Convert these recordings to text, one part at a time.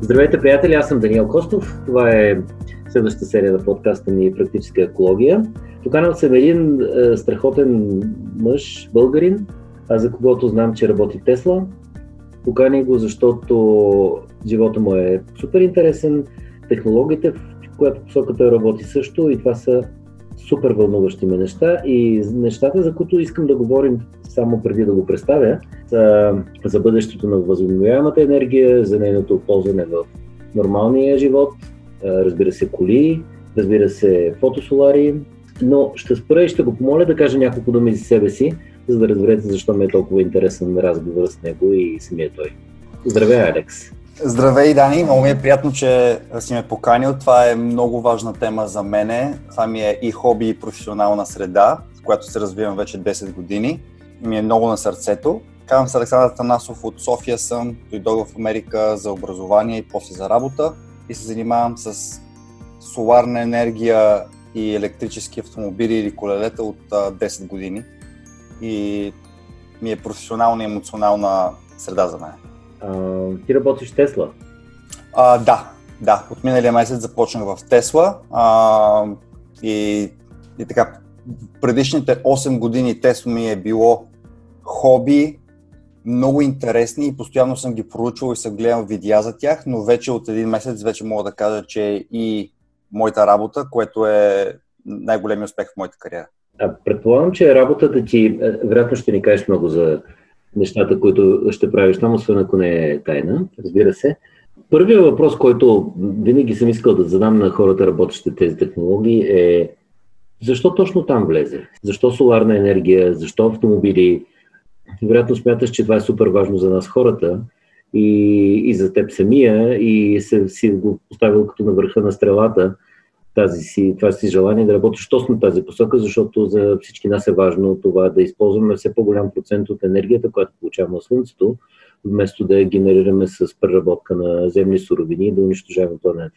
Здравейте, приятели! Аз съм Даниел Костов. Това е следващата серия на подкаста ми Практическа екология. Поканал съм един е, страхотен мъж, българин, а за когото знам, че работи Тесла. Покани го, защото живота му е супер интересен, технологиите, в която посока той работи също и това са супер вълнуващи ме неща и нещата, за които искам да говорим само преди да го представя, за, за бъдещето на възобновяемата енергия, за нейното ползване в нормалния живот, разбира се коли, разбира се фотосолари, но ще спра и ще го помоля да каже няколко думи за себе си, за да разберете защо ми е толкова интересен разговор с него и самия той. Здравей, Алекс! Здравей, Дани! Много ми е приятно, че си ме поканил. Това е много важна тема за мене. Това ми е и хоби, и професионална среда, в която се развивам вече 10 години. И ми е много на сърцето. Казвам се Александър Танасов, от София съм. Дойдох в Америка за образование и после за работа. И се занимавам с соларна енергия и електрически автомобили или колелета от 10 години. И ми е професионална и емоционална среда за мен. А, ти работиш в Тесла? А, да, да. От миналия месец започнах в Тесла а, и, и така, предишните 8 години Тесла ми е било хоби, много интересни и постоянно съм ги проучвал и съм гледал видеа за тях, но вече от един месец вече мога да кажа, че и моята работа, което е най-големият успех в моята кариера. А предполагам, че работата ти, е, вероятно ще ни кажеш много за нещата, които ще правиш там, освен ако не е тайна, разбира се. Първият въпрос, който винаги съм искал да задам на хората, работещи тези технологии е защо точно там влезе? Защо соларна енергия? Защо автомобили? Вероятно смяташ, че това е супер важно за нас хората и, и за теб самия и се, си го поставил като на върха на стрелата тази си, това си желание да работиш точно тази посока, защото за всички нас е важно това да използваме все по-голям процент от енергията, която получаваме от Слънцето, вместо да я генерираме с преработка на земни суровини и да унищожаваме планета.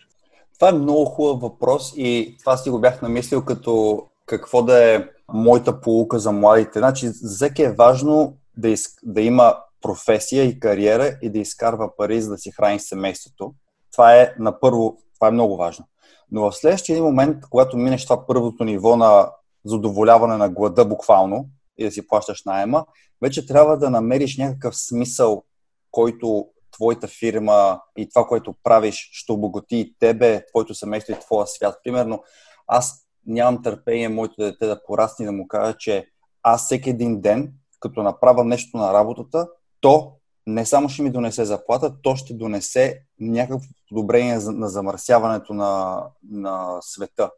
Това е много хубав въпрос и това си го бях намислил като какво да е моята полука за младите. Значи, за всеки е важно да, из... да има професия и кариера и да изкарва пари, за да си храни семейството. Това е на първо, това е много важно. Но в следващия един момент, когато минеш това първото ниво на задоволяване на глада буквално и да си плащаш найема, вече трябва да намериш някакъв смисъл, който твоята фирма и това, което правиш, ще обогати и тебе, твоето семейство и твоя свят. Примерно, аз нямам търпение моето дете да порасне и да му кажа, че аз всеки един ден, като направя нещо на работата, то не само ще ми донесе заплата, то ще донесе някакво подобрение на замърсяването на, на света.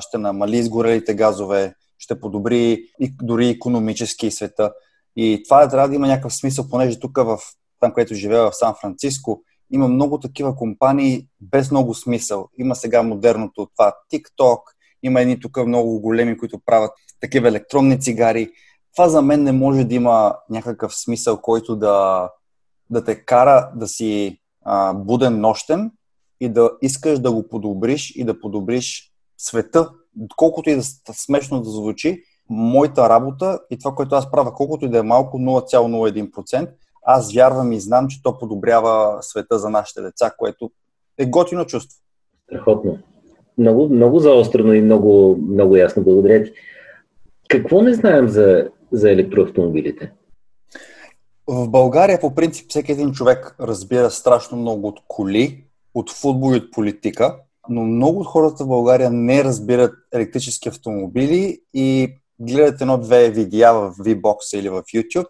Ще намали изгорелите газове, ще подобри и дори економически света. И това трябва да има някакъв смисъл, понеже тук в там, където живея в Сан Франциско, има много такива компании без много смисъл. Има сега модерното това TikTok, има едни тук много големи, които правят такива електронни цигари. Това за мен не може да има някакъв смисъл, който да, да те кара да си а, буден нощен и да искаш да го подобриш и да подобриш света, колкото и да смешно да звучи, моята работа и това, което аз правя, колкото и да е малко 0,01%, аз вярвам и знам, че то подобрява света за нашите деца, което е готино чувство. Страхотно. Много, много заострено и много, много ясно. Благодаря ти. Какво не знаем за, за електроавтомобилите? В България, по принцип, всеки един човек разбира страшно много от коли, от футбол и от политика, но много от хората в България не разбират електрически автомобили и гледат едно-две видеа в V-Box или в YouTube,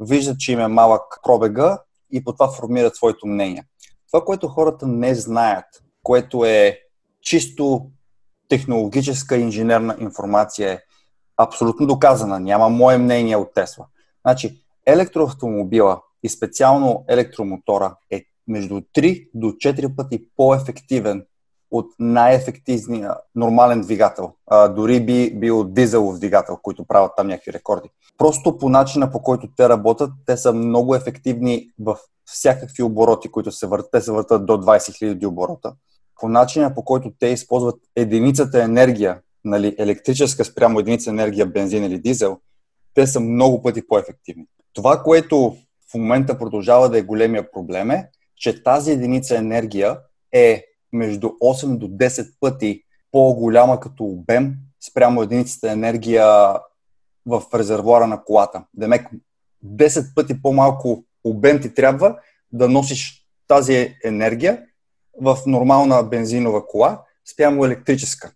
виждат, че им е малък пробега и по това формират своето мнение. Това, което хората не знаят, което е чисто технологическа инженерна информация, е абсолютно доказана. Няма мое мнение от Тесла. Значи, електроавтомобила и специално електромотора е между 3 до 4 пъти по-ефективен от най-ефективния нормален двигател. А, дори би бил дизелов двигател, които правят там някакви рекорди. Просто по начина по който те работят, те са много ефективни в всякакви обороти, които се въртат. Те се въртат до 20 000 оборота. По начина по който те използват единицата енергия, нали, електрическа спрямо единица енергия, бензин или дизел, те са много пъти по-ефективни. Това, което в момента продължава да е големия проблем е, че тази единица енергия е между 8 до 10 пъти по-голяма като обем спрямо единицата енергия в резервуара на колата. Демек 10 пъти по-малко обем ти трябва да носиш тази енергия в нормална бензинова кола спрямо електрическа.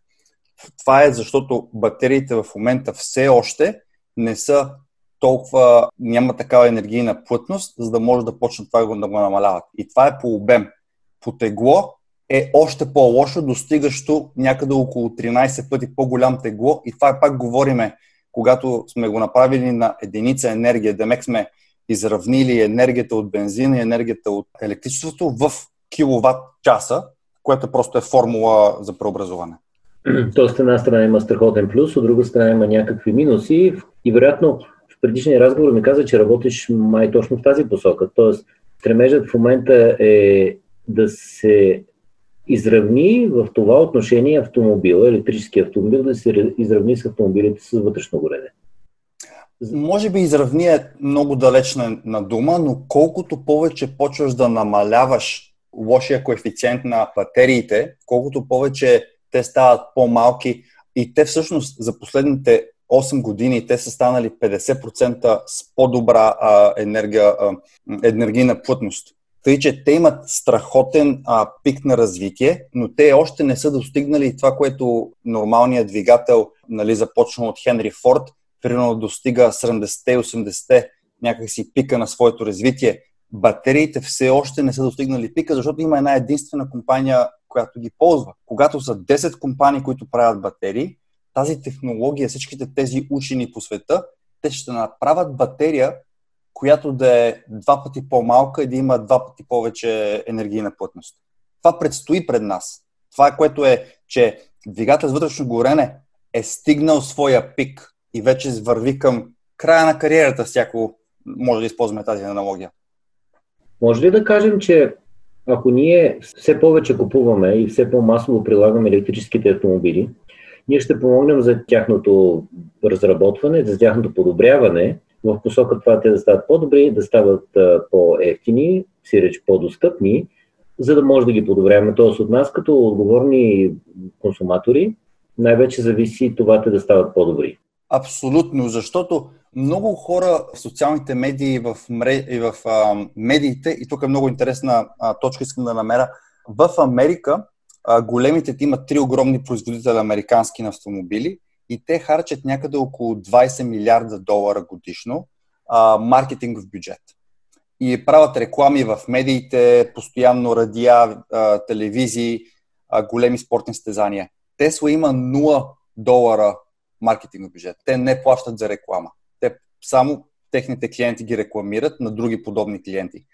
Това е защото батериите в момента все още не са толкова, няма такава енергийна плътност, за да може да почнат това да го намаляват. И това е по обем. По тегло е още по-лошо, достигащо някъде около 13 пъти по-голям тегло. И това пак говориме, когато сме го направили на единица енергия, демек сме изравнили енергията от бензина и енергията от електричеството в киловатт часа, което просто е формула за преобразуване. Тоест, една страна има страхотен плюс, от друга страна има някакви минуси и вероятно предишния разговор ми каза, че работиш май точно в тази посока. Тоест, стремежът в момента е да се изравни в това отношение автомобила, електрически автомобил, да се изравни с автомобилите с вътрешно горене. Може би изравни е много далечна на дума, но колкото повече почваш да намаляваш лошия коефициент на батериите, колкото повече те стават по-малки и те всъщност за последните 8 години те са станали 50% с по-добра а, енергия, а, енергийна плътност. Тъй, че те имат страхотен а, пик на развитие, но те още не са достигнали това, което нормалният двигател нали, започна от Хенри Форд, примерно достига 70-80 някакси пика на своето развитие. Батериите все още не са достигнали пика, защото има една единствена компания, която ги ползва. Когато са 10 компании, които правят батерии, тази технология, всичките тези учени по света, те ще направят батерия, която да е два пъти по-малка и да има два пъти повече енергийна плътност. Това предстои пред нас. Това, което е, че двигател с вътрешно горене е стигнал своя пик и вече върви към края на кариерата, всяко може да използваме тази аналогия. Може ли да кажем, че ако ние все повече купуваме и все по-масово прилагаме електрическите автомобили, ние ще помогнем за тяхното разработване, за тяхното подобряване в посока това те да стават по-добри, да стават по-ефтини, си реч по-достъпни, за да може да ги подобряваме. Тоест от нас като отговорни консуматори най-вече зависи това те да стават по-добри. Абсолютно, защото много хора в социалните медии в, и в а, медиите, и тук е много интересна а, точка, искам да намеря, в Америка големите имат три огромни производители американски на автомобили и те харчат някъде около 20 милиарда долара годишно а, маркетингов бюджет. И правят реклами в медиите, постоянно радиа, а, телевизии, а, големи спортни стезания. Тесла има 0 долара маркетингов бюджет. Те не плащат за реклама. Те само техните клиенти ги рекламират на други подобни клиенти.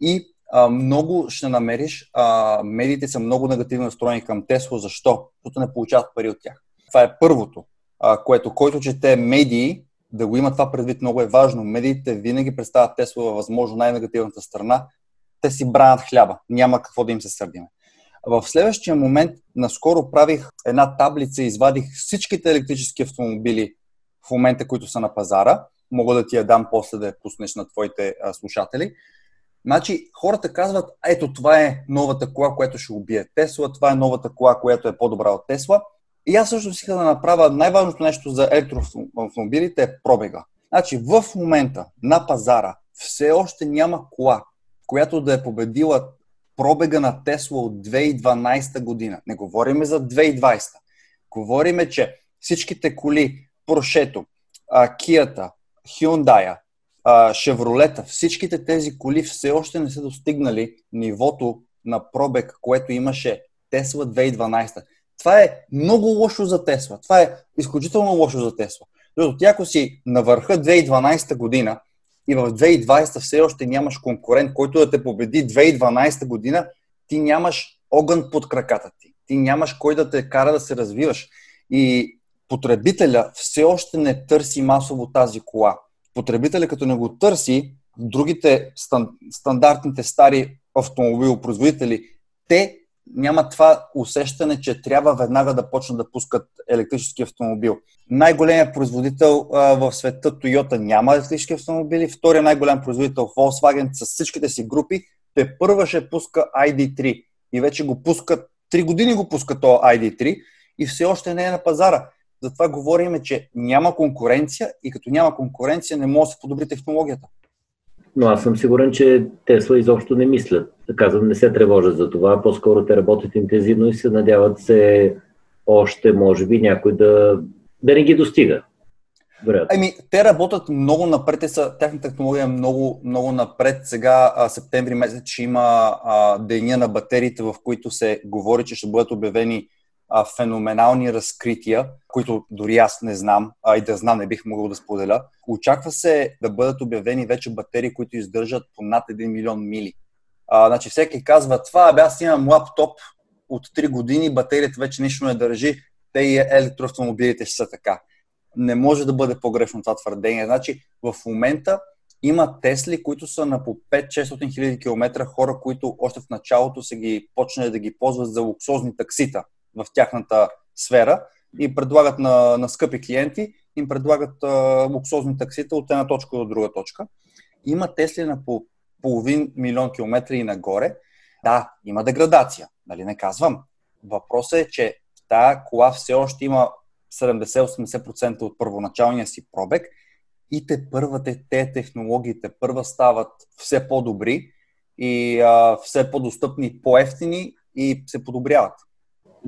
И много ще намериш, а, медиите са много негативно настроени към Тесло. Защо? Защото не получават пари от тях. Това е първото, а, което който чете медии, да го има това предвид много е важно. Медиите винаги представят Тесло във възможно най-негативната страна. Те си бранят хляба. Няма какво да им се сърдиме. В следващия момент, наскоро правих една таблица и извадих всичките електрически автомобили в момента, които са на пазара. Мога да ти я дам после да я пуснеш на твоите а, слушатели. Значи, хората казват, ето това е новата кола, която ще убие Тесла, това е новата кола, която е по-добра от Тесла. И аз също си да направя най-важното нещо за електроавтомобилите е пробега. Значи, в момента на пазара все още няма кола, която да е победила пробега на Тесла от 2012 година. Не говориме за 2020. Говориме, че всичките коли, Прошето, Кията, Hyundai, Шевролета, всичките тези коли все още не са достигнали нивото на пробег, което имаше Тесла 2012. Това е много лошо за Тесла. Това е изключително лошо за Тесла. Защото тя, ако си на върха 2012 година и в 2020 все още нямаш конкурент, който да те победи 2012 година, ти нямаш огън под краката ти. Ти нямаш кой да те кара да се развиваш. И потребителя все още не търси масово тази кола. Потребителя като не го търси, другите стандартните стари автомобилопроизводители, те няма това усещане, че трябва веднага да почнат да пускат електрически автомобил. Най-големият производител в света Toyota няма електрически автомобили, втория най-голям производител Volkswagen с всичките си групи те първа ще пуска ID3 и вече го пускат, 3 години го пуска то ID3 и все още не е на пазара. Затова говорим, че няма конкуренция и като няма конкуренция не може да се подобри технологията. Но аз съм сигурен, че Тесла изобщо не мислят. Казвам, не се тревожат за това. По-скоро те работят интензивно и се надяват се още, може би, някой да, да не ги достига. Вероятно. Ами, те работят много напред, те са, тяхната технология е много, много напред. Сега, а, септември месец, че има а, деня на батериите, в които се говори, че ще бъдат обявени а, феноменални разкрития, които дори аз не знам, а и да знам, не бих могъл да споделя. Очаква се да бъдат обявени вече батерии, които издържат по над 1 милион мили. А, значи всеки казва, това бе, аз имам лаптоп от 3 години, батерията вече нищо не държи, те и електроавтомобилите ще са така. Не може да бъде погрешно това твърдение. Значи в момента има Тесли, които са на по 5-600 хиляди километра хора, които още в началото са ги почнали да ги ползват за луксозни таксита в тяхната сфера и предлагат на, на скъпи клиенти, им предлагат а, луксозни таксита от една точка до друга точка. Има Тесли на по половин милион километра и нагоре. Да, има деградация, нали не казвам. Въпросът е, че тая кола все още има 70-80% от първоначалния си пробег и те първа, те, те технологиите първа стават все по-добри и а, все по-достъпни, по-ефтини и се подобряват.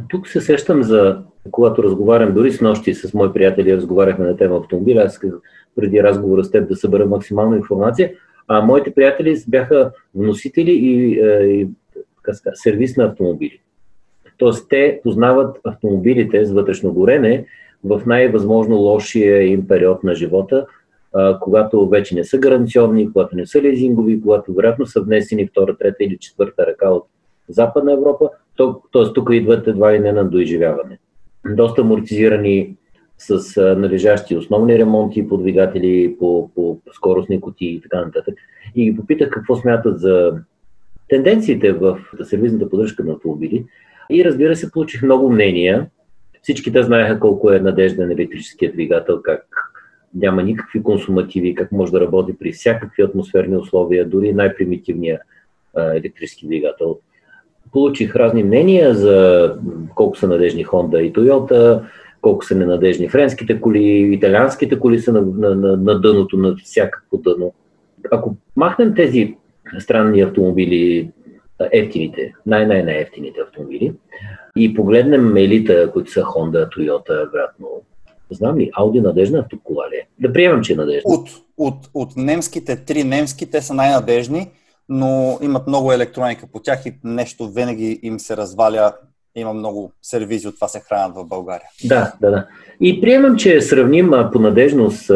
Тук се сещам за, когато разговарям дори с нощи с мои приятели, разговаряхме на тема автомобиля, аз преди разговора с теб да събера максимална информация, а моите приятели бяха вносители и, е, и ска, сервис на автомобили. Тоест, те познават автомобилите с вътрешно горене в най-възможно лошия им период на живота, когато вече не са гаранционни, когато не са лизингови, когато вероятно са внесени втора, трета или четвърта ръка от Западна Европа, т.е. тук идват едва ли не на доизживяване. Доста амортизирани с належащи основни ремонти по двигатели, по, по скоростни кутии и така нататък. И ги попитах какво смятат за тенденциите в сервизната поддръжка на автомобили. И разбира се, получих много мнения. Всички те знаеха колко е надежден електрическият двигател, как няма никакви консумативи, как може да работи при всякакви атмосферни условия, дори най-примитивния електрически двигател получих разни мнения за колко са надежни Honda и Toyota, колко са ненадежни френските коли, италианските коли са на, на, на, на дъното, на всякакво дъно. Ако махнем тези странни автомобили, ефтините, най-най-най-ефтините автомобили, и погледнем елита, които са Honda, Toyota, вероятно, знам ли, Audi надежна автокола ли е? Да приемам, че е надежна. От, от, от немските, три немски, те са най-надежни но имат много електроника по тях и нещо винаги им се разваля. Има много сервизи от това се хранят в България. Да, да, да. И приемам, че сравним по надежност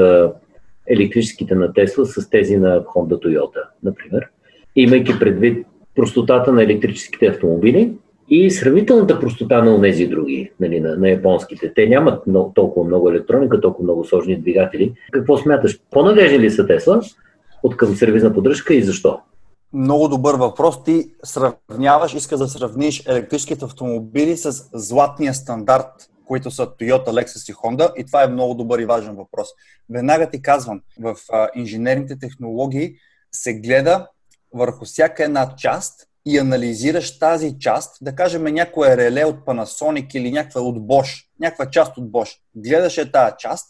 електрическите на Тесла с тези на Honda Toyota, например. Имайки предвид простотата на електрическите автомобили и сравнителната простота на тези други, нали, на, на японските. Те нямат много, толкова много електроника, толкова много сложни двигатели. Какво смяташ? По-надежни ли са Тесла от към сервизна поддръжка и защо? Много добър въпрос. Ти сравняваш, искаш да сравниш електрическите автомобили с златния стандарт, които са Toyota, Lexus и Honda. И това е много добър и важен въпрос. Веднага ти казвам, в инженерните технологии се гледа върху всяка една част и анализираш тази част, да кажем някое реле от Panasonic или някаква от Bosch, някаква част от Bosch. Гледаш е тази част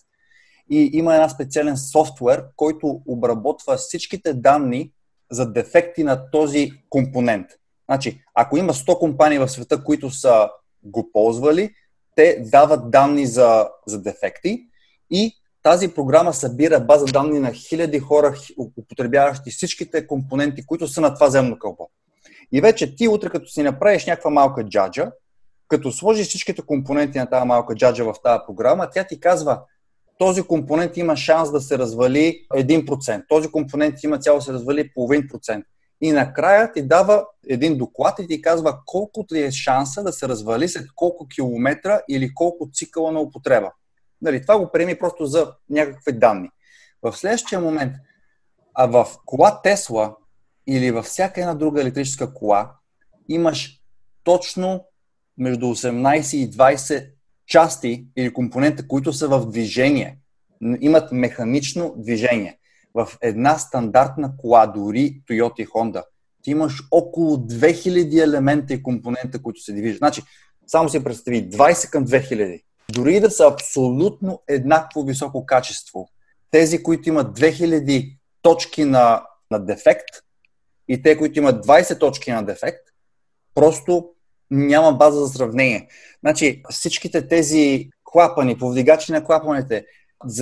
и има една специален софтуер, който обработва всичките данни за дефекти на този компонент. Значи, ако има 100 компании в света, които са го ползвали, те дават данни за, за дефекти и тази програма събира база данни на хиляди хора, употребяващи всичките компоненти, които са на това земно кълбо. И вече ти утре, като си направиш някаква малка джаджа, като сложиш всичките компоненти на тази малка джаджа в тази програма, тя ти казва този компонент има шанс да се развали 1%, този компонент има цяло да се развали половин процент. И накрая ти дава един доклад и ти казва колко ти е шанса да се развали след колко километра или колко цикъла на употреба. Нали, това го приеми просто за някакви данни. В следващия момент, а в кола Тесла или във всяка една друга електрическа кола имаш точно между 18 и 20 части или компонента, които са в движение, имат механично движение. В една стандартна кола, дори Toyota и Honda, ти имаш около 2000 елемента и компонента, които се движат. Значи, само си представи, 20 към 2000. Дори да са абсолютно еднакво високо качество, тези, които имат 2000 точки на, на дефект и те, които имат 20 точки на дефект, просто няма база за сравнение. Значи, всичките тези клапани, повдигачи на клапаните,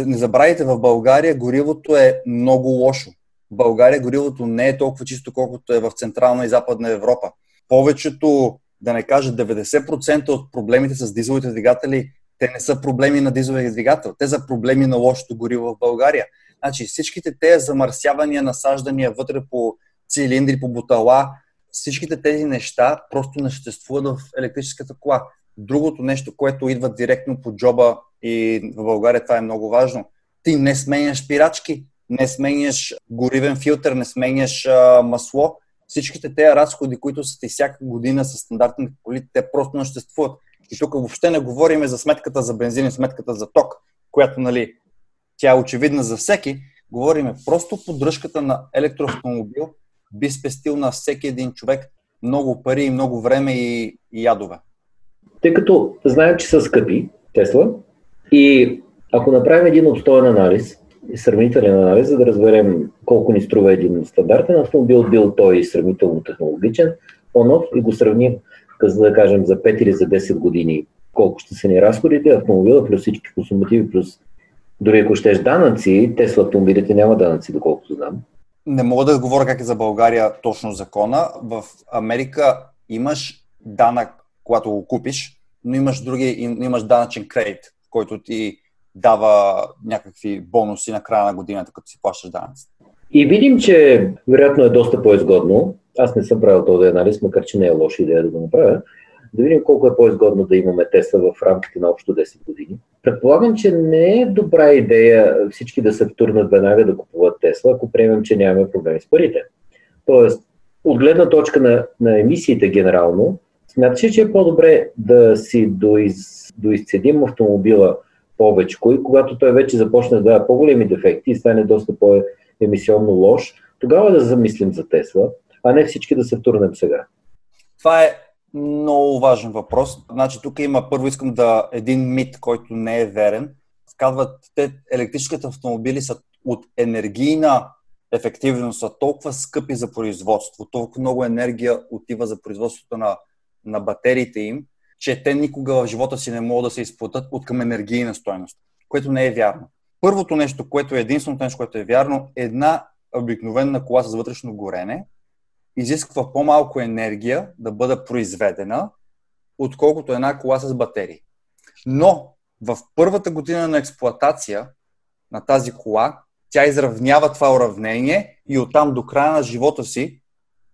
не забравяйте, в България горивото е много лошо. В България горивото не е толкова чисто, колкото е в Централна и Западна Европа. Повечето, да не кажа 90% от проблемите с дизеловите двигатели, те не са проблеми на дизеловия двигател, те са проблеми на лошото гориво в България. Значи всичките тези замърсявания, насаждания вътре по цилиндри, по бутала, всичките тези неща просто не съществуват в електрическата кола. Другото нещо, което идва директно по джоба и в България това е много важно, ти не сменяш пирачки, не сменяш горивен филтър, не сменяш а, масло. Всичките тези разходи, които са ти всяка година с стандартните коли, те просто не съществуват. И тук въобще не говорим за сметката за бензин и сметката за ток, която, нали, тя е очевидна за всеки. Говориме просто поддръжката на електроавтомобил би спестил на всеки един човек много пари и много време и, и ядове. Тъй като знаем, че са скъпи Тесла и ако направим един обстоен анализ, сравнителен анализ, за да разберем колко ни струва един стандартен автомобил, бил той сравнително технологичен, по-нов и го сравним, за да кажем, за 5 или за 10 години, колко ще са ни разходите, автомобила плюс всички консумативи, плюс дори ако щеш данъци, Тесла автомобилите няма данъци, доколкото знам. Не мога да говоря как е за България точно закона. В Америка имаш данък, когато го купиш, но имаш други, имаш данъчен кредит, който ти дава някакви бонуси на края на годината, като си плащаш данъци. И видим, че вероятно е доста по-изгодно. Аз не съм правил този анализ, макар че не е лоша идея да го направя. Да видим колко е по-изгодно да имаме Тесла в рамките на общо 10 години. Предполагам, че не е добра идея всички да се втурнат веднага да купуват Тесла, ако приемем, че нямаме проблеми с парите. Тоест, от гледна точка на, на емисиите генерално, смяташ че е по-добре да си доиз, доизцедим автомобила повече, и когато той вече започне да дава по-големи дефекти и стане доста по-емисионно лош, тогава да замислим за Тесла, а не всички да се втурнем сега. Това е много важен въпрос. Значи тук има, първо искам да, един мит, който не е верен. Казват, те електрическите автомобили са от енергийна ефективност са толкова скъпи за производство, толкова много енергия отива за производството на, на батериите им, че те никога в живота си не могат да се изплатят от към енергийна стоеност, което не е вярно. Първото нещо, което е единственото нещо, което е вярно, една обикновена кола с вътрешно горене изисква по-малко енергия да бъде произведена, отколкото една кола с батерии. Но в първата година на експлоатация на тази кола, тя изравнява това уравнение и оттам до края на живота си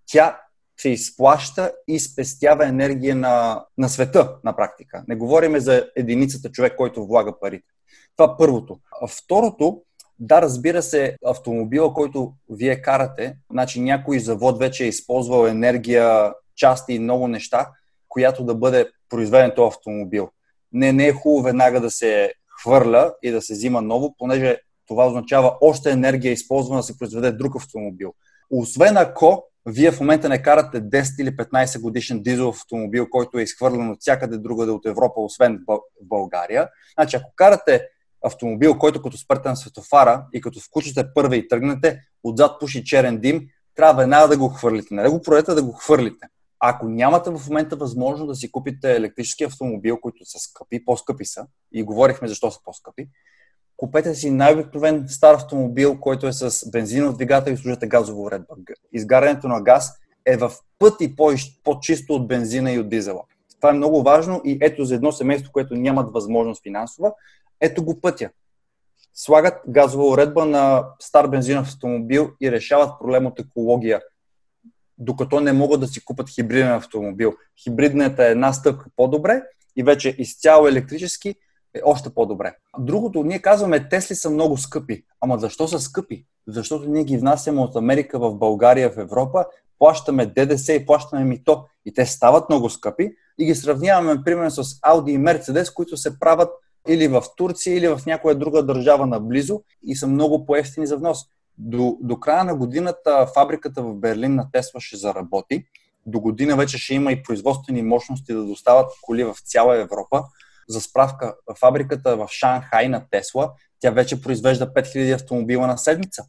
тя се изплаща и спестява енергия на, на света на практика. Не говориме за единицата човек, който влага парите. Това първото. А второто, да, разбира се, автомобила, който вие карате, значи някой завод вече е използвал енергия, части и много неща, която да бъде произведен този автомобил. Не, не е хубаво веднага да се хвърля и да се взима ново, понеже това означава още енергия използвана да се произведе друг автомобил. Освен ако вие в момента не карате 10 или 15 годишен дизел автомобил, който е изхвърлен от всякъде другаде от Европа, освен в България. Значи, ако карате автомобил, който като спрете на светофара и като включите първа и тръгнете, отзад пуши черен дим, трябва веднага да го хвърлите. Не да го продадете, да го хвърлите. Ако нямате в момента възможност да си купите електрически автомобил, които са скъпи, по-скъпи са, и говорихме защо са по-скъпи, купете си най-обикновен стар автомобил, който е с бензинов двигател и служите газова уредба. Изгарянето на газ е в пъти по-чисто от бензина и от дизела. Това е много важно и ето за едно семейство, което нямат възможност финансова, ето го пътя. Слагат газова уредба на стар бензинов автомобил и решават проблем от екология, докато не могат да си купат хибриден автомобил. Хибридната е една стъпка по-добре и вече изцяло електрически е още по-добре. Другото, ние казваме, Тесли са много скъпи. Ама защо са скъпи? Защото ние ги внасяме от Америка в България, в Европа, плащаме ДДС и плащаме мито. И те стават много скъпи и ги сравняваме, примерно, с Audi и Mercedes, които се правят или в Турция, или в някоя друга държава наблизо и са много по-ефтини за внос. до, до края на годината фабриката в Берлин на Тесла ще заработи. До година вече ще има и производствени мощности да достават коли в цяла Европа. За справка, фабриката в Шанхай на Тесла, тя вече произвежда 5000 автомобила на седмица.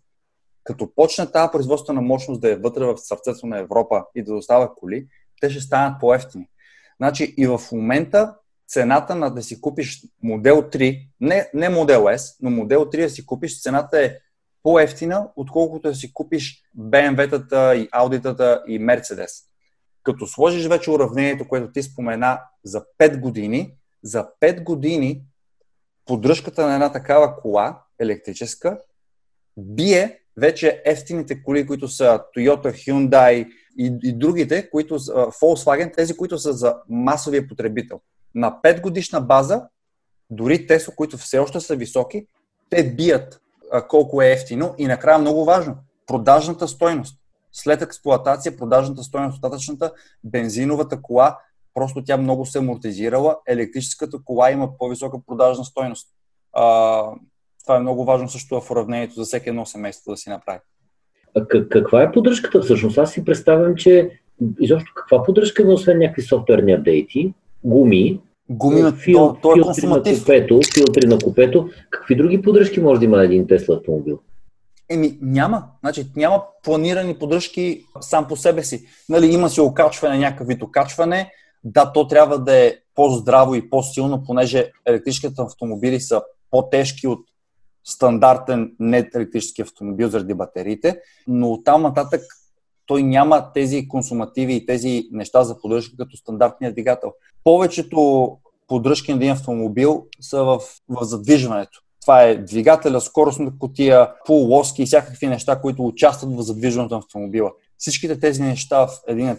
Като почне тази производствена мощност да е вътре в сърцето на Европа и да достава коли, те ще станат по-ефтини. Значи и в момента цената на да си купиш модел 3, не, не модел S, но модел 3 да си купиш, цената е по-ефтина, отколкото да си купиш BMW-тата и Audi-тата и Mercedes. Като сложиш вече уравнението, което ти спомена за 5 години, за 5 години поддръжката на една такава кола, електрическа, бие вече ефтините коли, които са Toyota, Hyundai и, и другите, които са Volkswagen, тези, които са за масовия потребител. На 5 годишна база, дори Tesla, които все още са високи, те бият колко е ефтино и накрая много важно, продажната стойност. След експлуатация, продажната стойност, остатъчната, бензиновата кола, просто тя много се амортизирала, електрическата кола има по-висока продажна стойност. А, това е много важно също в уравнението за всеки едно семейство да си направи. А каква е поддръжката всъщност? Аз си представям, че изобщо каква поддръжка има, освен някакви софтуерни апдейти, гуми, Гуми на фил, то, то е филтри на купето, филтри на купето. Какви други поддръжки може да има един Тесла автомобил? Еми, няма. Значи, няма планирани поддръжки сам по себе си. Нали, има си окачване, някакъв вид окачване. Да, то трябва да е по-здраво и по-силно, понеже електрическите автомобили са по-тежки от стандартен не електрически автомобил заради батериите, но там нататък той няма тези консумативи и тези неща за поддръжка като стандартния двигател. Повечето поддръжки на един автомобил са в, в задвижването. Това е двигателя, скоростна котия, полуоски и всякакви неща, които участват в задвижването на автомобила. Всичките тези неща в един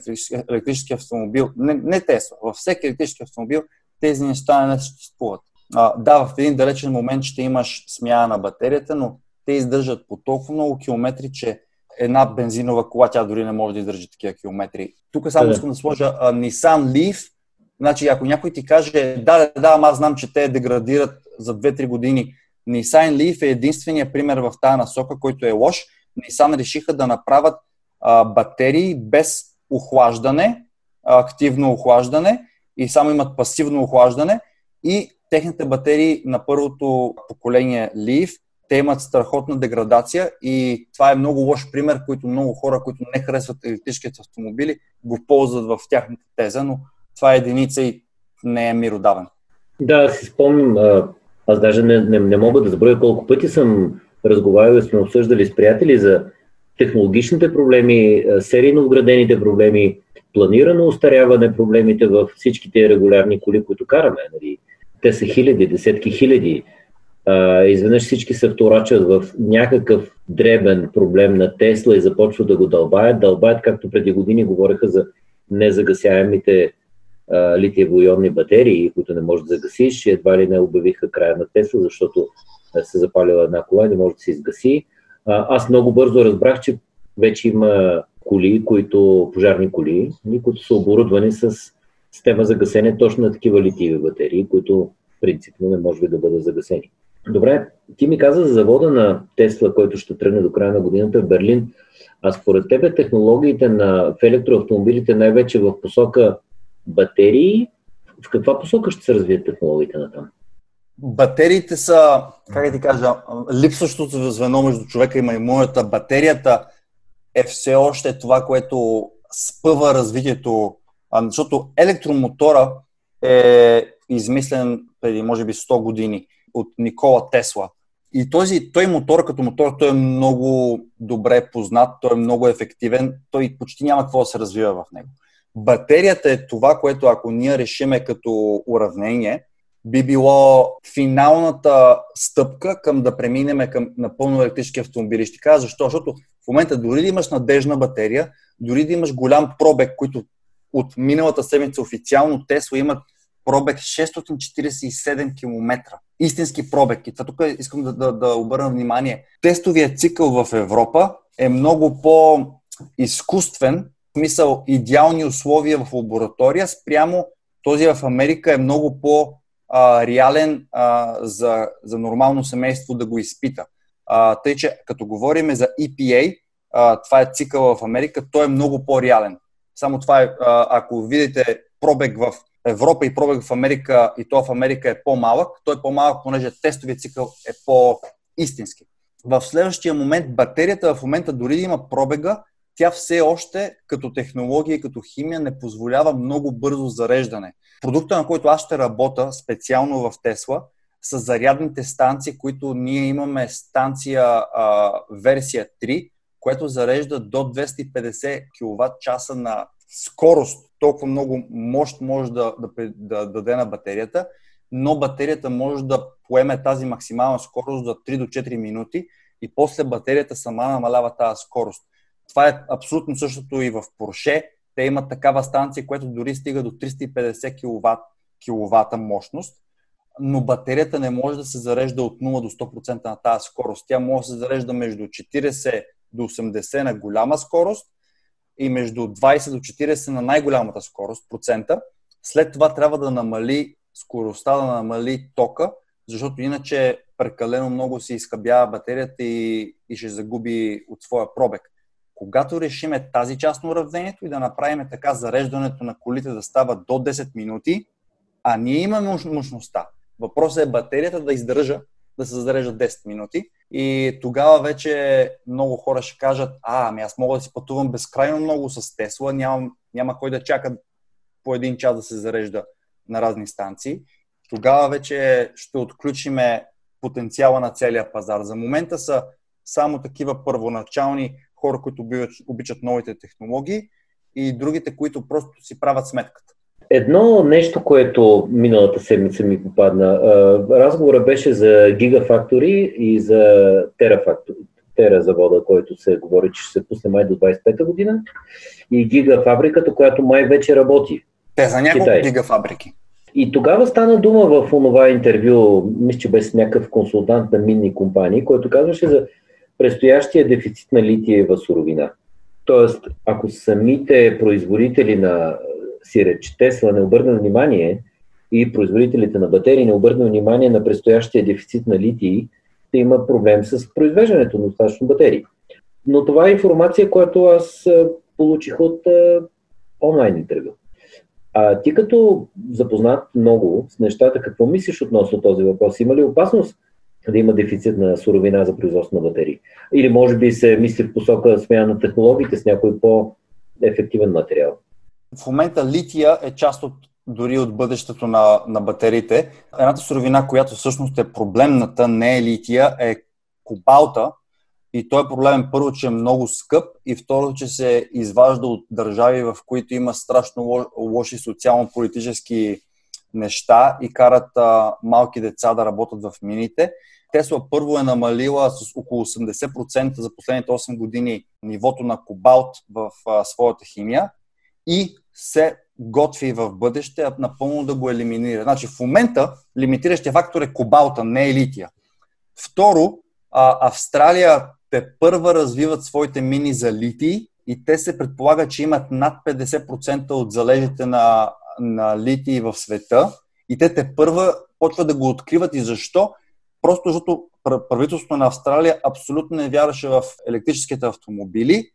електрически автомобил, не, не Тесла, във всеки електрически автомобил, тези неща не съществуват. А, да, в един далечен момент ще имаш смяна на батерията, но те издържат по толкова много километри, че една бензинова кола, тя дори не може да издържи такива километри. Тук само искам да сложа а, Nissan Leaf. Значи, ако някой ти каже, да, да, да, аз знам, че те деградират за 2-3 години. Nissan Leaf е единствения пример в тази насока, който е лош. Nissan решиха да направят а, батерии без охлаждане, активно охлаждане и само имат пасивно охлаждане и техните батерии на първото поколение Leaf те имат страхотна деградация и това е много лош пример, който много хора, които не харесват електрическите автомобили, го ползват в тяхната теза, но това е единица и не е миродавен. Да, си спомням, аз даже не, не, не мога да забравя колко пъти съм разговарял и сме обсъждали с приятели за технологичните проблеми, серийно вградените проблеми, планирано устаряване проблемите в всичките регулярни коли, които караме. Нали? Те са хиляди, десетки хиляди изведнъж всички се вторачат в някакъв дребен проблем на Тесла и започват да го дълбаят. Дълбаят, както преди години говореха за незагасяемите литиево-ионни батерии, които не можеш да загасиш. Едва ли не обявиха края на Тесла, защото се запалила една кола и не може да се изгаси. А, аз много бързо разбрах, че вече има коли, които, пожарни коли, които са оборудвани с система за гасене точно на такива литиеви батерии, които принципно не може да бъдат загасени. Добре, ти ми каза за завода на Тесла, който ще тръгне до края на годината в Берлин. А според тебе технологиите на, в електроавтомобилите най-вече в посока батерии, в каква посока ще се развият технологиите на там? Батериите са, как да ти кажа, липсващото звено между човека и маймуната. Батерията е все още това, което спъва развитието, защото електромотора е измислен преди, може би, 100 години от Никола Тесла. И този, той мотор като мотор, той е много добре познат, той е много ефективен, той почти няма какво да се развива в него. Батерията е това, което ако ние решиме като уравнение, би било финалната стъпка към да преминеме към напълно електрически автомобили. Ще кажа защо? Защото в момента дори да имаш надежна батерия, дори да имаш голям пробег, който от миналата седмица официално Тесла имат пробег 647 км. Истински пробег. И това тук искам да, да, да обърна внимание. Тестовият цикъл в Европа е много по-изкуствен, в смисъл идеални условия в лаборатория, спрямо този в Америка е много по- реален а, за, за нормално семейство да го изпита. А, тъй, че като говорим за EPA, а, това е цикъл в Америка, той е много по-реален. Само това е, а, ако видите пробег в Европа и пробег в Америка и то в Америка е по-малък, той е по-малък, понеже тестовият цикъл е по-истински. В следващия момент батерията в момента дори да има пробега, тя все още като технология и като химия не позволява много бързо зареждане. Продукта, на който аз ще работя специално в Тесла, са зарядните станции, които ние имаме станция а, версия 3, което зарежда до 250 кВт часа на скорост. Толкова много мощ може да, да, да, да даде на батерията, но батерията може да поеме тази максимална скорост за 3 до 4 минути и после батерията сама намалява тази скорост. Това е абсолютно същото и в Porsche. Те имат такава станция, която дори стига до 350 кВт, кВт мощност, но батерията не може да се зарежда от 0 до 100% на тази скорост. Тя може да се зарежда между 40 до 80 на голяма скорост и между 20 до 40 на най-голямата скорост, процента. След това трябва да намали скоростта, да намали тока, защото иначе прекалено много се изхъбява батерията и, и ще загуби от своя пробег. Когато решиме тази част на уравнението и да направим така зареждането на колите да става до 10 минути, а ние имаме мощността. Въпросът е батерията да издържа да се зарежда 10 минути. И тогава вече много хора ще кажат, а, ами аз мога да си пътувам безкрайно много с Тесла, няма, няма кой да чака по един час да се зарежда на разни станции. Тогава вече ще отключиме потенциала на целия пазар. За момента са само такива първоначални хора, които обичат новите технологии и другите, които просто си правят сметката. Едно нещо, което миналата седмица ми попадна, разговора беше за Gigafactory и за Terafactory. Тера завода, който се говори, че ще се пусне май до 25-та година и гигафабриката, която май вече работи. Те за няколко Китай. гигафабрики. И тогава стана дума в онова интервю, мисля, че беше някакъв консултант на минни компании, който казваше за предстоящия дефицит на литиева суровина. Тоест, ако самите производители на сиреч Тесла не обърна внимание и производителите на батерии не обърна внимание на предстоящия дефицит на литии, ще има проблем с произвеждането на достатъчно батерии. Но това е информация, която аз получих от онлайн интервю. А ти като запознат много с нещата, какво мислиш относно този въпрос? Има ли опасност да има дефицит на суровина за производство на батерии? Или може би се мисли в посока смяна на технологиите с някой по-ефективен материал? В момента лития е част от дори от бъдещето на, на батериите. Едната суровина, която всъщност е проблемната, не е лития, е кобалта. И той е проблемен първо, че е много скъп и второ, че се изважда от държави, в които има страшно лоши социално-политически неща и карат а, малки деца да работят в мините. Тесла първо е намалила с около 80% за последните 8 години нивото на кобалт в а, своята химия и се готви в бъдеще напълно да го елиминира. Значи в момента лимитиращия фактор е кобалта, не е лития. Второ, Австралия те първа развиват своите мини за литии и те се предполага, че имат над 50% от залежите на, на литии в света и те те първа почват да го откриват и защо? Просто защото правителството на Австралия абсолютно не вярваше в електрическите автомобили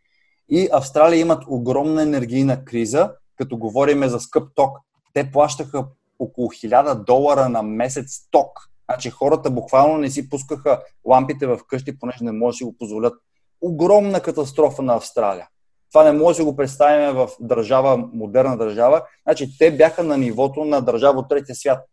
и Австралия имат огромна енергийна криза, като говориме за скъп ток. Те плащаха около 1000 долара на месец ток. Значи хората буквално не си пускаха лампите в къщи, понеже не може да си го позволят. Огромна катастрофа на Австралия. Това не може да го представим в държава, модерна държава. Значи те бяха на нивото на държава от третия свят.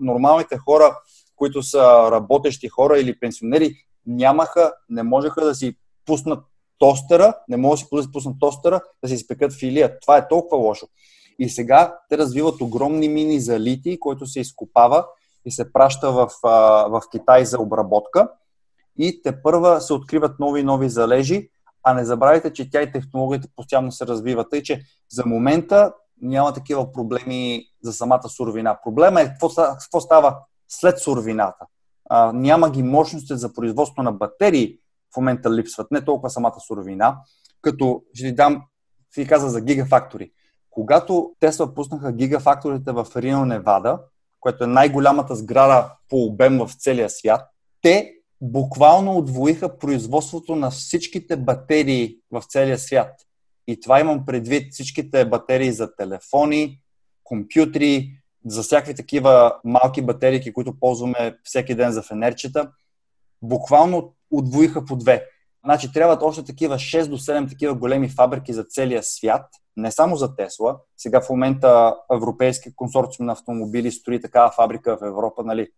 Нормалните хора, които са работещи хора или пенсионери, нямаха, не можеха да си пуснат тостера, не може да си пуснат тостера, да си изпекат филия. Това е толкова лошо. И сега те развиват огромни мини за лити, който се изкопава и се праща в, в Китай за обработка. И те първа се откриват нови и нови залежи, а не забравяйте, че тя и технологията постоянно се развиват. Тъй, че за момента няма такива проблеми за самата суровина. Проблема е какво, какво става след суровината. А, няма ги мощности за производство на батерии, в момента липсват, не толкова самата суровина, като ще ви дам, ви каза за гигафактори. Когато Тесла пуснаха гигафакторите в Рино, Невада, което е най-голямата сграда по обем в целия свят, те буквално отвоиха производството на всичките батерии в целия свят. И това имам предвид всичките батерии за телефони, компютри, за всякакви такива малки батерии, които ползваме всеки ден за фенерчета. Буквално отвоиха по две. Значи трябват още такива 6 до 7 такива големи фабрики за целия свят, не само за Тесла. Сега в момента Европейски консорциум на автомобили строи такава фабрика в Европа, нали,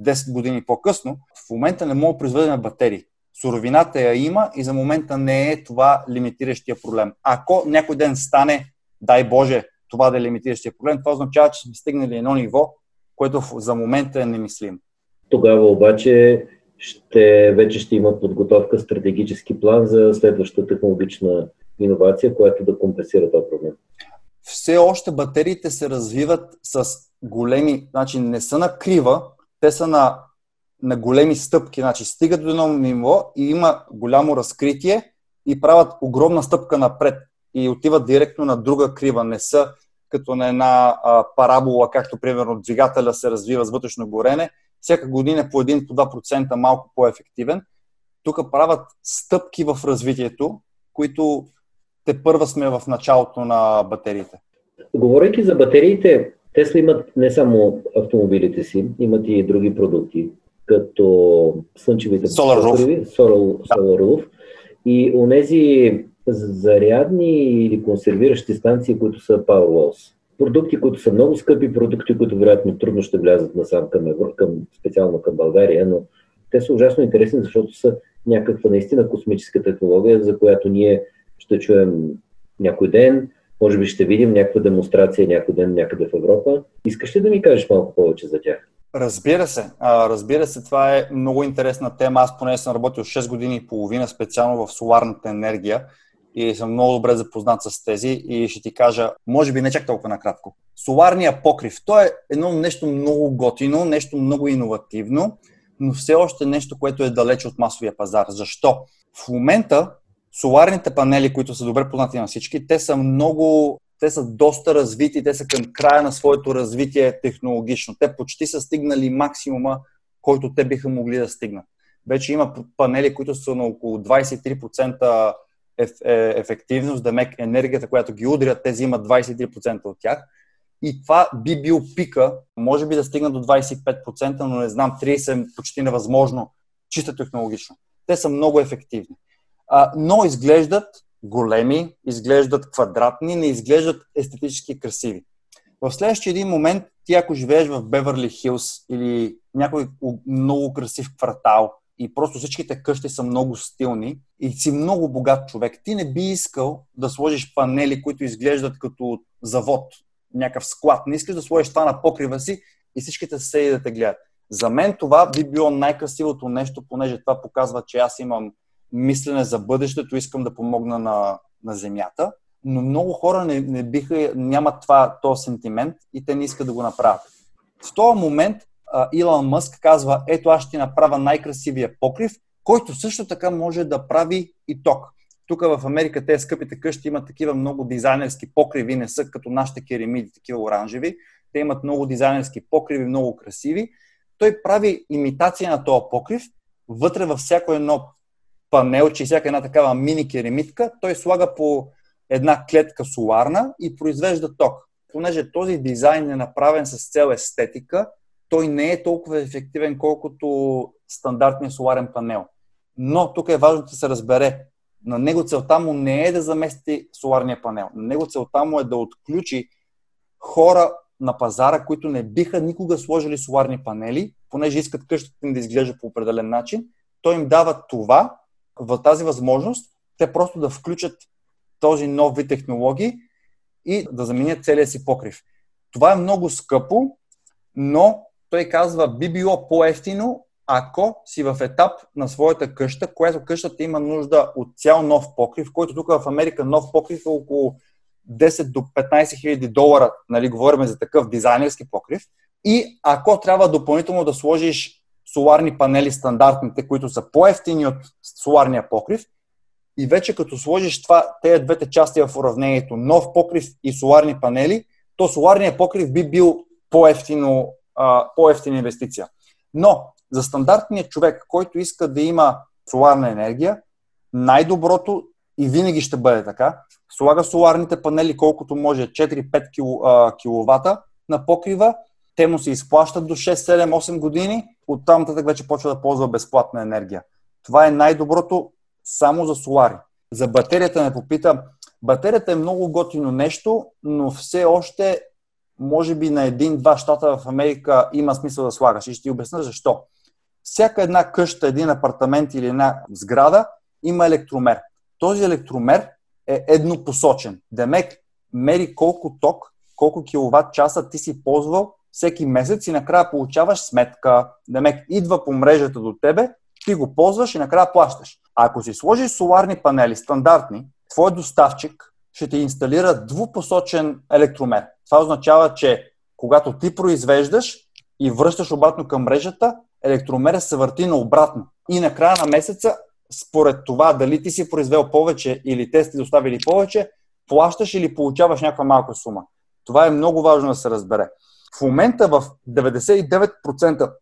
10 години по-късно. В момента не мога да произведем батерии. Суровината я има и за момента не е това лимитиращия проблем. Ако някой ден стане, дай Боже, това да е лимитиращия проблем, това означава, че сме стигнали едно ниво, което за момента е немислимо. Тогава обаче ще, вече ще има подготовка, стратегически план за следващата технологична иновация, която да компенсира този проблем. Все още батериите се развиват с големи, значи не са на крива, те са на, на големи стъпки, значи стигат до едно ниво и има голямо разкритие и правят огромна стъпка напред и отиват директно на друга крива. Не са като на една а, парабола, както примерно двигателя се развива с вътрешно горене, всяка година по 1 по 2% малко по-ефективен. Тук правят стъпки в развитието, които те първа сме в началото на батериите. Говорейки за батериите, Тесла имат не само автомобилите си, имат и други продукти, като слънчевите Solar Roof, Solar, Solar Roof и онези зарядни или консервиращи станции, които са Powerwalls. Продукти, които са много скъпи, продукти, които вероятно трудно ще влязат насам към, Евро, към специално към България, но те са ужасно интересни, защото са някаква наистина космическа технология, за която ние ще чуем някой ден, може би ще видим някаква демонстрация някой ден някъде в Европа. Искаш ли да ми кажеш малко повече за тях? Разбира се. А, разбира се, това е много интересна тема. Аз поне съм работил 6 години и половина специално в соларната енергия и съм много добре запознат с тези и ще ти кажа, може би не чак толкова накратко. Соларния покрив, то е едно нещо много готино, нещо много иновативно, но все още нещо, което е далеч от масовия пазар. Защо? В момента соларните панели, които са добре познати на всички, те са много, те са доста развити, те са към края на своето развитие технологично. Те почти са стигнали максимума, който те биха могли да стигнат. Вече има панели, които са на около 23% е, ефективност, да мек енергията, която ги удрят, тези имат 23% от тях. И това би бил пика, може би да стигна до 25%, но не знам, 30% е почти невъзможно, чисто технологично. Те са много ефективни а, но изглеждат големи, изглеждат квадратни, не изглеждат естетически красиви. В следващия един момент, ти ако живееш в Беверли Хилс или някой много красив квартал и просто всичките къщи са много стилни и си много богат човек, ти не би искал да сложиш панели, които изглеждат като завод, някакъв склад. Не искаш да сложиш това на покрива си и всичките съседи да те гледат. За мен това би било най-красивото нещо, понеже това показва, че аз имам мислене за бъдещето, искам да помогна на, на Земята, но много хора не, не биха, нямат това, този сентимент и те не искат да го направят. В този момент Илон Мъск казва, ето аз ще направя най-красивия покрив, който също така може да прави и ток. Тук в Америка те скъпите къщи имат такива много дизайнерски покриви, не са като нашите керамиди, такива оранжеви. Те имат много дизайнерски покриви, много красиви. Той прави имитация на този покрив. Вътре във всяко едно панелче и всяка една такава мини керамитка, той слага по една клетка соларна и произвежда ток. Понеже този дизайн е направен с цел естетика, той не е толкова ефективен, колкото стандартния соларен панел. Но тук е важно да се разбере. На него целта му не е да замести соларния панел. На него целта му е да отключи хора на пазара, които не биха никога сложили соларни панели, понеже искат къщата им да изглежда по определен начин. Той им дава това, в тази възможност те просто да включат този нов вид технологии и да заменят целия си покрив. Това е много скъпо, но той казва, би било по-ефтино, ако си в етап на своята къща, която къщата има нужда от цял нов покрив, който тук в Америка нов покрив е около 10 до 15 хиляди долара, нали, говорим за такъв дизайнерски покрив. И ако трябва допълнително да сложиш соларни панели стандартните, които са по-ефтини от соларния покрив. И вече като сложиш това, тези двете части в уравнението, нов покрив и соларни панели, то соларния покрив би бил по-ефтино, по-ефтина инвестиция. Но За стандартния човек, който иска да има соларна енергия, най-доброто и винаги ще бъде така, слага соларните панели колкото може 4-5 кВт на покрива, те му се изплащат до 6, 7, 8 години, оттам нататък вече почва да ползва безплатна енергия. Това е най-доброто само за солари. За батерията ме попита. Батерията е много готино нещо, но все още, може би на един-два щата в Америка има смисъл да слагаш. И ще ти обясня защо. Всяка една къща, един апартамент или една сграда има електромер. Този електромер е еднопосочен. Демек мери колко ток, колко киловатт часа ти си ползвал всеки месец и накрая получаваш сметка. Демек идва по мрежата до тебе, ти го ползваш и накрая плащаш. А ако си сложиш соларни панели, стандартни, твой доставчик ще ти инсталира двупосочен електромер. Това означава, че когато ти произвеждаш и връщаш обратно към мрежата, електромерът се върти наобратно. И на края на месеца, според това дали ти си произвел повече или те сте доставили повече, плащаш или получаваш някаква малка сума. Това е много важно да се разбере. В момента в 99%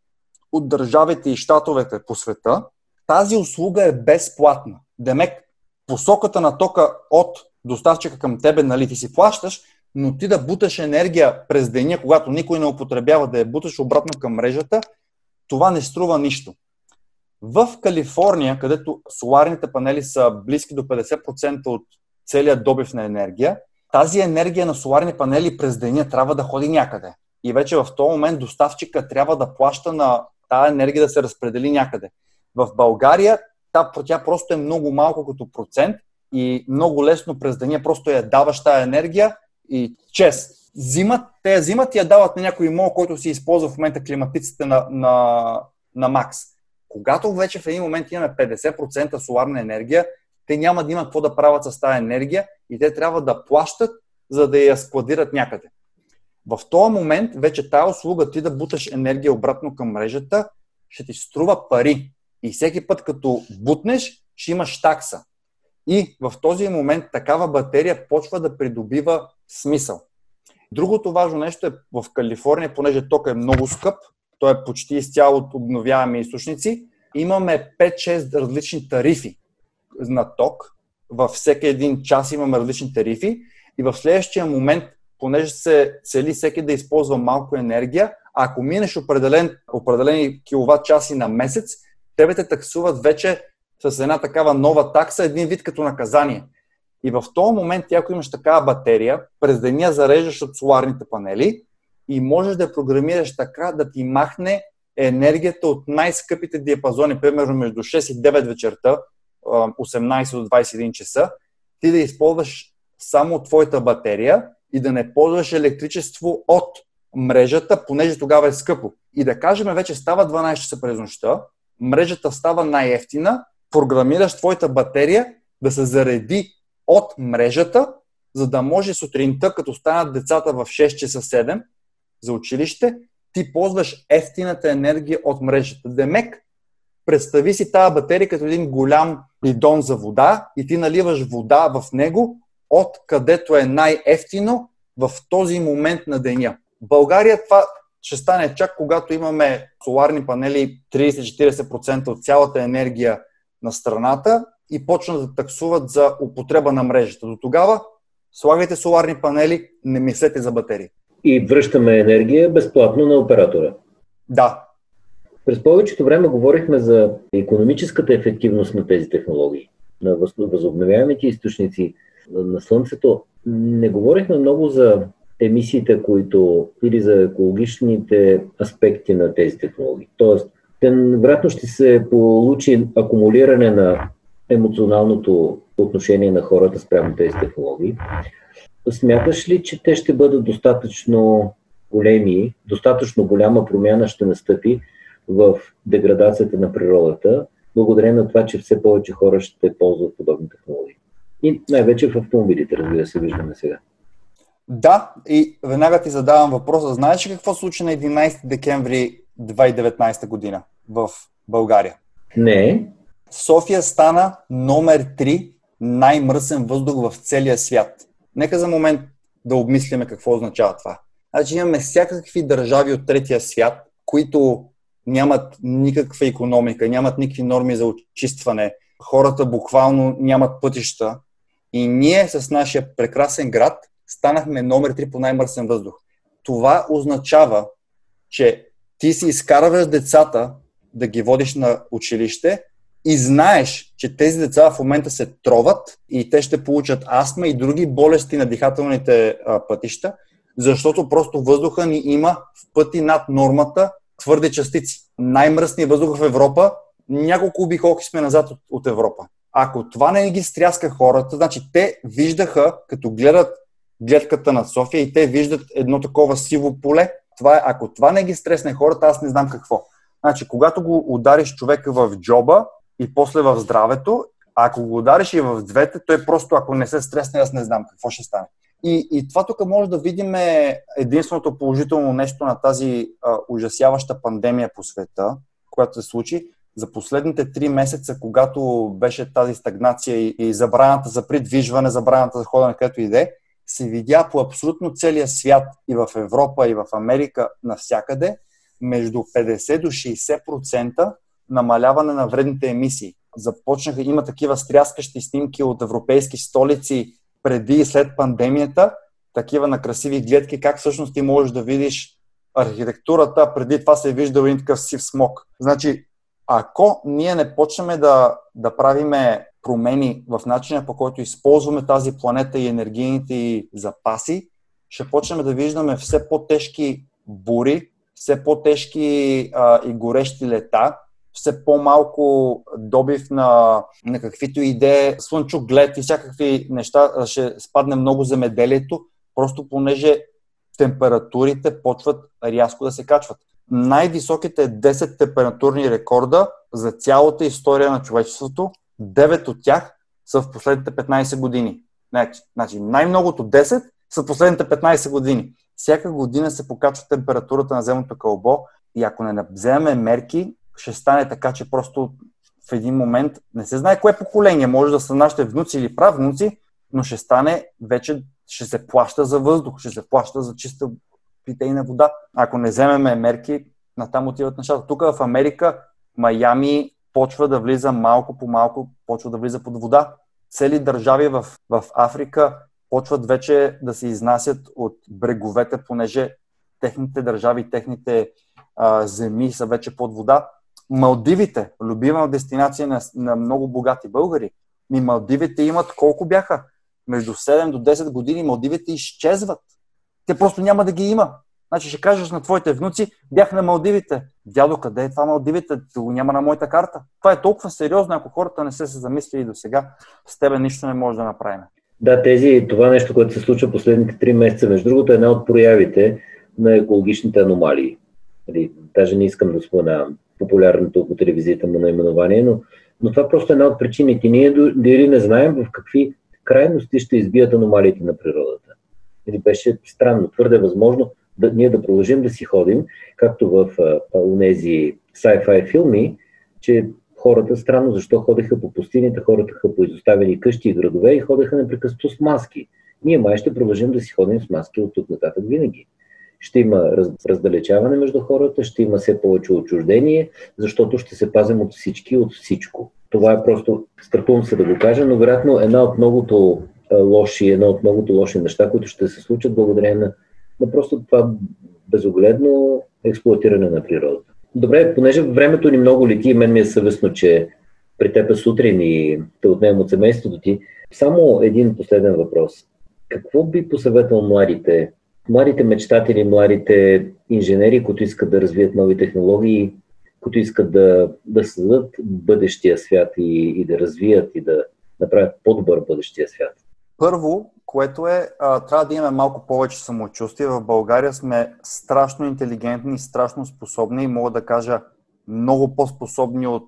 от държавите и щатовете по света тази услуга е безплатна. Демек, посоката на тока от доставчика към тебе, нали ти си плащаш, но ти да буташ енергия през деня, когато никой не употребява, да я буташ обратно към мрежата, това не струва нищо. В Калифорния, където соларните панели са близки до 50% от целият добив на енергия, тази енергия на соларни панели през деня трябва да ходи някъде. И вече в този момент доставчика трябва да плаща на тази енергия да се разпредели някъде. В България тя просто е много малко като процент и много лесно през деня просто я даваш тази енергия и чест. Зимат, те я взимат и я дават на някой мол, който си използва в момента климатиците на, на, на макс. Когато вече в един момент имаме 50% соларна енергия, те няма да има какво да правят с тази енергия и те трябва да плащат, за да я складират някъде. В този момент вече тази услуга ти да буташ енергия обратно към мрежата ще ти струва пари. И всеки път, като бутнеш, ще имаш такса. И в този момент такава батерия почва да придобива смисъл. Другото важно нещо е в Калифорния, понеже ток е много скъп, той е почти изцяло от обновяеми източници, имаме 5-6 различни тарифи на ток. Във всеки един час имаме различни тарифи и в следващия момент, понеже се цели всеки да използва малко енергия, ако минеш определен, определени киловатт часи на месец, тебе те таксуват вече с една такава нова такса, един вид като наказание. И в този момент, ако имаш такава батерия, през деня зареждаш от соларните панели и можеш да програмираш така да ти махне енергията от най-скъпите диапазони, примерно между 6 и 9 вечерта, 18 до 21 часа, ти да използваш само твоята батерия и да не ползваш електричество от мрежата, понеже тогава е скъпо. И да кажем, вече става 12 часа през нощта, мрежата става най-ефтина, програмираш твоята батерия да се зареди от мрежата, за да може сутринта, като станат децата в 6 часа 7 за училище, ти ползваш ефтината енергия от мрежата. Демек, представи си тази батерия като един голям бидон за вода и ти наливаш вода в него, от където е най-ефтино в този момент на деня. В България това ще стане чак когато имаме соларни панели 30-40% от цялата енергия на страната и почнат да таксуват за употреба на мрежата. До тогава слагайте соларни панели, не мислете за батерии. И връщаме енергия безплатно на оператора. Да. През повечето време говорихме за економическата ефективност на тези технологии, на възобновяемите източници на Слънцето. Не говорихме много за емисиите, които или за екологичните аспекти на тези технологии. Тоест, вероятно ще се получи акумулиране на емоционалното отношение на хората спрямо тези технологии. Смяташ ли, че те ще бъдат достатъчно големи, достатъчно голяма промяна ще настъпи в деградацията на природата, благодарение на това, че все повече хора ще ползват подобни технологии? И най-вече в автомобилите, разбира се, виждаме сега. Да, и веднага ти задавам въпроса. Знаеш ли какво случи на 11 декември 2019 година в България? Не. София стана номер 3 най-мръсен въздух в целия свят. Нека за момент да обмислиме какво означава това. Значи имаме всякакви държави от третия свят, които нямат никаква економика, нямат никакви норми за очистване, хората буквално нямат пътища. И ние с нашия прекрасен град станахме номер 3 по най-мърсен въздух. Това означава, че ти си изкарваш децата да ги водиш на училище и знаеш, че тези деца в момента се троват и те ще получат астма и други болести на дихателните а, пътища, защото просто въздуха ни има в пъти над нормата твърди частици. Най-мръсният въздух в Европа, няколко обиколки сме назад от, от Европа. Ако това не ги стряска хората, значи те виждаха, като гледат гледката на София и те виждат едно такова сиво поле. Това е, ако това не ги стресне хората, аз не знам какво. Значи, когато го удариш човека в джоба и после в здравето, ако го удариш и в двете, той просто, ако не се стресне, аз не знам какво ще стане. И, и това тук може да видим единственото положително нещо на тази а, ужасяваща пандемия по света, която се случи. За последните три месеца, когато беше тази стагнация и, и забраната за придвижване, забраната за ходене където иде, се видя по абсолютно целия свят и в Европа, и в Америка, навсякъде, между 50 до 60% намаляване на вредните емисии. Започнаха, има такива стряскащи снимки от европейски столици преди и след пандемията, такива на красиви гледки, как всъщност ти можеш да видиш архитектурата, преди това се е виждал един такъв сив смок. Значи, ако ние не почнем да, да правиме промени в начина по който използваме тази планета и енергийните и запаси, ще почнем да виждаме все по-тежки бури, все по-тежки а, и горещи лета, все по-малко добив на, на каквито идеи, слънчоглед и всякакви неща, ще спадне много земеделието, просто понеже температурите почват рязко да се качват. Най-високите 10 температурни рекорда за цялата история на човечеството, 9 от тях са в последните 15 години. Значи, значи най-многото 10 са последните 15 години. Всяка година се покачва температурата на земното кълбо и ако не вземем мерки, ще стане така, че просто в един момент не се знае кое поколение, може да са нашите внуци или правнуци, но ще стане вече, ще се плаща за въздух, ще се плаща за чиста питейна вода. Ако не вземеме мерки, натам отиват нещата. Тук в Америка, Майами почва да влиза малко по малко, почва да влиза под вода. Цели държави в, в Африка почват вече да се изнасят от бреговете, понеже техните държави, техните а, земи са вече под вода. Малдивите, любима дестинация на, на много богати българи. Ми Малдивите имат колко бяха? Между 7 до 10 години Малдивите изчезват. Те просто няма да ги има. Значи ще кажеш на твоите внуци, бях на Малдивите. Дядо, къде е това Малдивите? Го няма на моята карта. Това е толкова сериозно, ако хората не са се замислили до сега, с тебе нищо не може да направим. Да, тези, това нещо, което се случва последните три месеца, между другото, е една от проявите на екологичните аномалии. Нали, даже не искам да споменавам популярното по телевизията му наименование, но, но това просто е една от причините. Ние дори не знаем в какви крайности ще избият аномалиите на природата. Или беше странно, твърде възможно да, ние да продължим да си ходим, както в тези sci-fi филми, че хората, странно защо ходеха по пустините, хората по изоставени къщи и градове и ходеха непрекъснато с маски. Ние май ще продължим да си ходим с маски от тук нататък винаги ще има раз, раздалечаване между хората, ще има все повече отчуждение, защото ще се пазим от всички, от всичко. Това е просто, страхувам се да го кажа, но вероятно една от многото лоши, една от многото лоши неща, които ще се случат благодарение на, на просто това безогледно експлуатиране на природата. Добре, понеже времето ни много лети и мен ми е съвестно, че при теб е сутрин и те отнемам от семейството ти. Само един последен въпрос. Какво би посъветвал младите младите мечтатели, младите инженери, които искат да развият нови технологии, които искат да, да създадат бъдещия свят и, и да развият и да направят по-добър бъдещия свят? Първо, което е, а, трябва да имаме малко повече самочувствие. В България сме страшно интелигентни, страшно способни и мога да кажа много по-способни от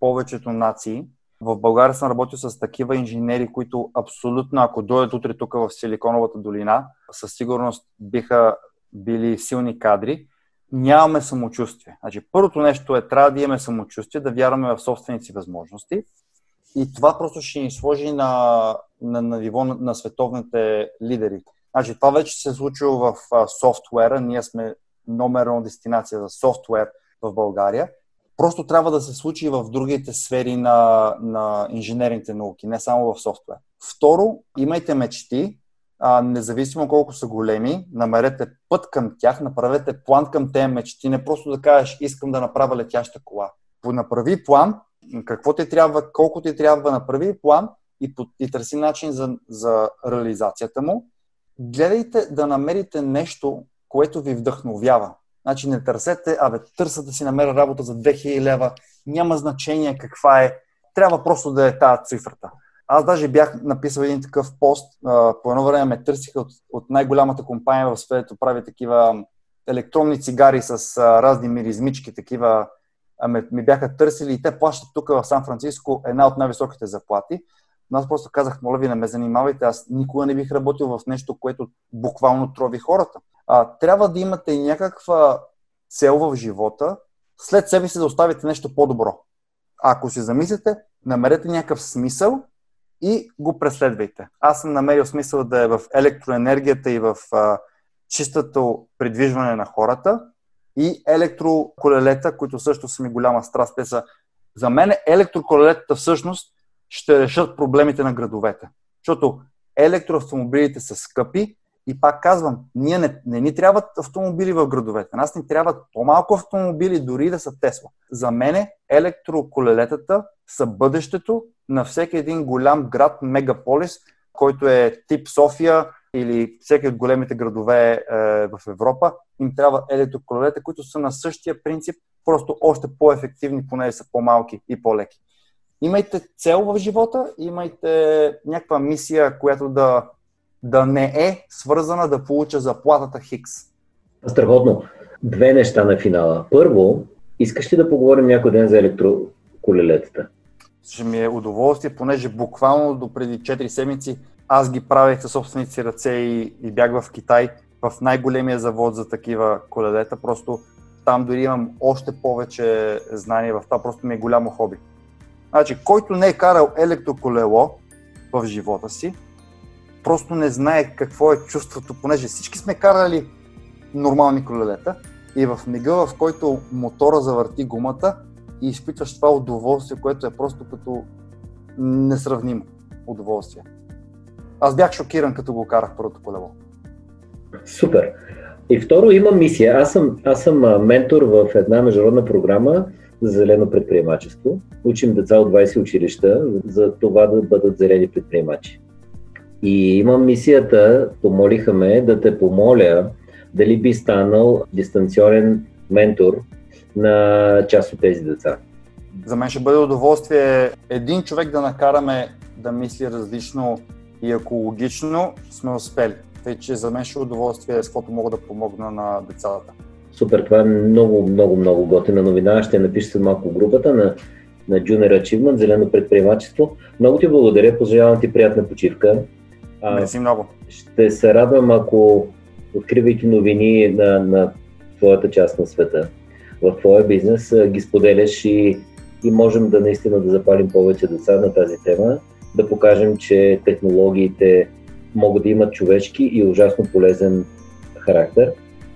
повечето нации. В България съм работил с такива инженери, които абсолютно, ако дойдат утре тук в Силиконовата долина, със сигурност биха били силни кадри. Нямаме самочувствие. Значи, първото нещо е, трябва да имаме самочувствие, да вярваме в собствените си възможности. И това просто ще ни сложи на, на, на ниво на, на световните лидери. Значи, това вече се е случило в софтуера. Ние сме номер едно дестинация за софтуер в България. Просто трябва да се случи в другите сфери на, на инженерните науки, не само в софтуер. Второ, имайте мечти, а, независимо колко са големи, намерете път към тях, направете план към тези мечти, не просто да кажеш искам да направя летяща кола. Направи план, какво ти трябва, колко ти трябва, направи план и, и търси начин за, за реализацията му. Гледайте да намерите нещо, което ви вдъхновява. Значи не търсете, абе, търса да си намеря работа за 2000 лева, няма значение каква е, трябва просто да е тази цифрата. Аз даже бях написал един такъв пост, по едно време ме търсиха от, от най-голямата компания в света, прави такива електронни цигари с разни миризмички, такива ме, ми бяха търсили и те плащат тук в Сан-Франциско една от най-високите заплати. Но аз просто казах, моля ви, не ме занимавайте, аз никога не бих работил в нещо, което буквално трови хората. А, трябва да имате някаква цел в живота, след себе си да оставите нещо по-добро. Ако си замислите, намерете някакъв смисъл и го преследвайте. Аз съм намерил смисъл да е в електроенергията и в а, чистото придвижване на хората и електроколелета, които също са ми голяма страст. Те са, за мен електроколелетата всъщност ще решат проблемите на градовете. Защото електроавтомобилите са скъпи и пак казвам, ние не, не ни трябват автомобили в градовете. Нас ни трябват по-малко автомобили, дори да са Тесла. За мен електроколелетата са бъдещето на всеки един голям град, мегаполис, който е тип София или всеки от големите градове е, в Европа. Им трябва електроколелета, които са на същия принцип, просто още по-ефективни, поне са по-малки и по-леки. Имайте цел в живота, имайте някаква мисия, която да, да не е свързана да получа заплатата Хикс. Страхотно. Две неща на финала. Първо, искаш ли да поговорим някой ден за електроколелетата? Ще ми е удоволствие, понеже буквално до преди 4 седмици аз ги правех със собственици ръце и, и бях в Китай, в най-големия завод за такива колелета. Просто там дори имам още повече знания в това, просто ми е голямо хоби. Значи, който не е карал електроколело в живота си, просто не знае какво е чувството, понеже всички сме карали нормални колелета и в мига, в който мотора завърти гумата и изпитваш това удоволствие, което е просто като несравнимо удоволствие. Аз бях шокиран, като го карах първото колело. Супер. И второ, имам мисия. Аз съм, аз съм ментор в една международна програма за зелено предприемачество. Учим деца от 20 училища за това да бъдат зелени предприемачи. И имам мисията, помолиха ме да те помоля дали би станал дистанционен ментор на част от тези деца. За мен ще бъде удоволствие един човек да накараме да мисли различно и екологично, сме успели. Тъй, че за мен ще е удоволствие с каквото мога да помогна на децата. Супер, това е много, много, много готина новина. Ще напиша след малко групата на, на Junior Achievement, зелено предприемачество. Много ти благодаря, пожелавам ти приятна почивка. Мерси много. Ще се радвам, ако откривайки новини на, на твоята част на света, в твоя бизнес, ги споделяш и, и можем да наистина да запалим повече деца на тази тема, да покажем, че технологиите могат да имат човешки и ужасно полезен характер.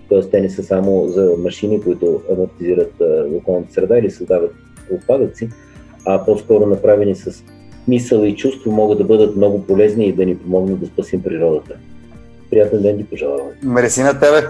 Т.е. те не са само за машини, които амортизират околната среда или създават отпадъци, а по-скоро направени с мисъл и чувство могат да бъдат много полезни и да ни помогнат да спасим природата. Приятен ден ти пожелавам. Мерси на тебе!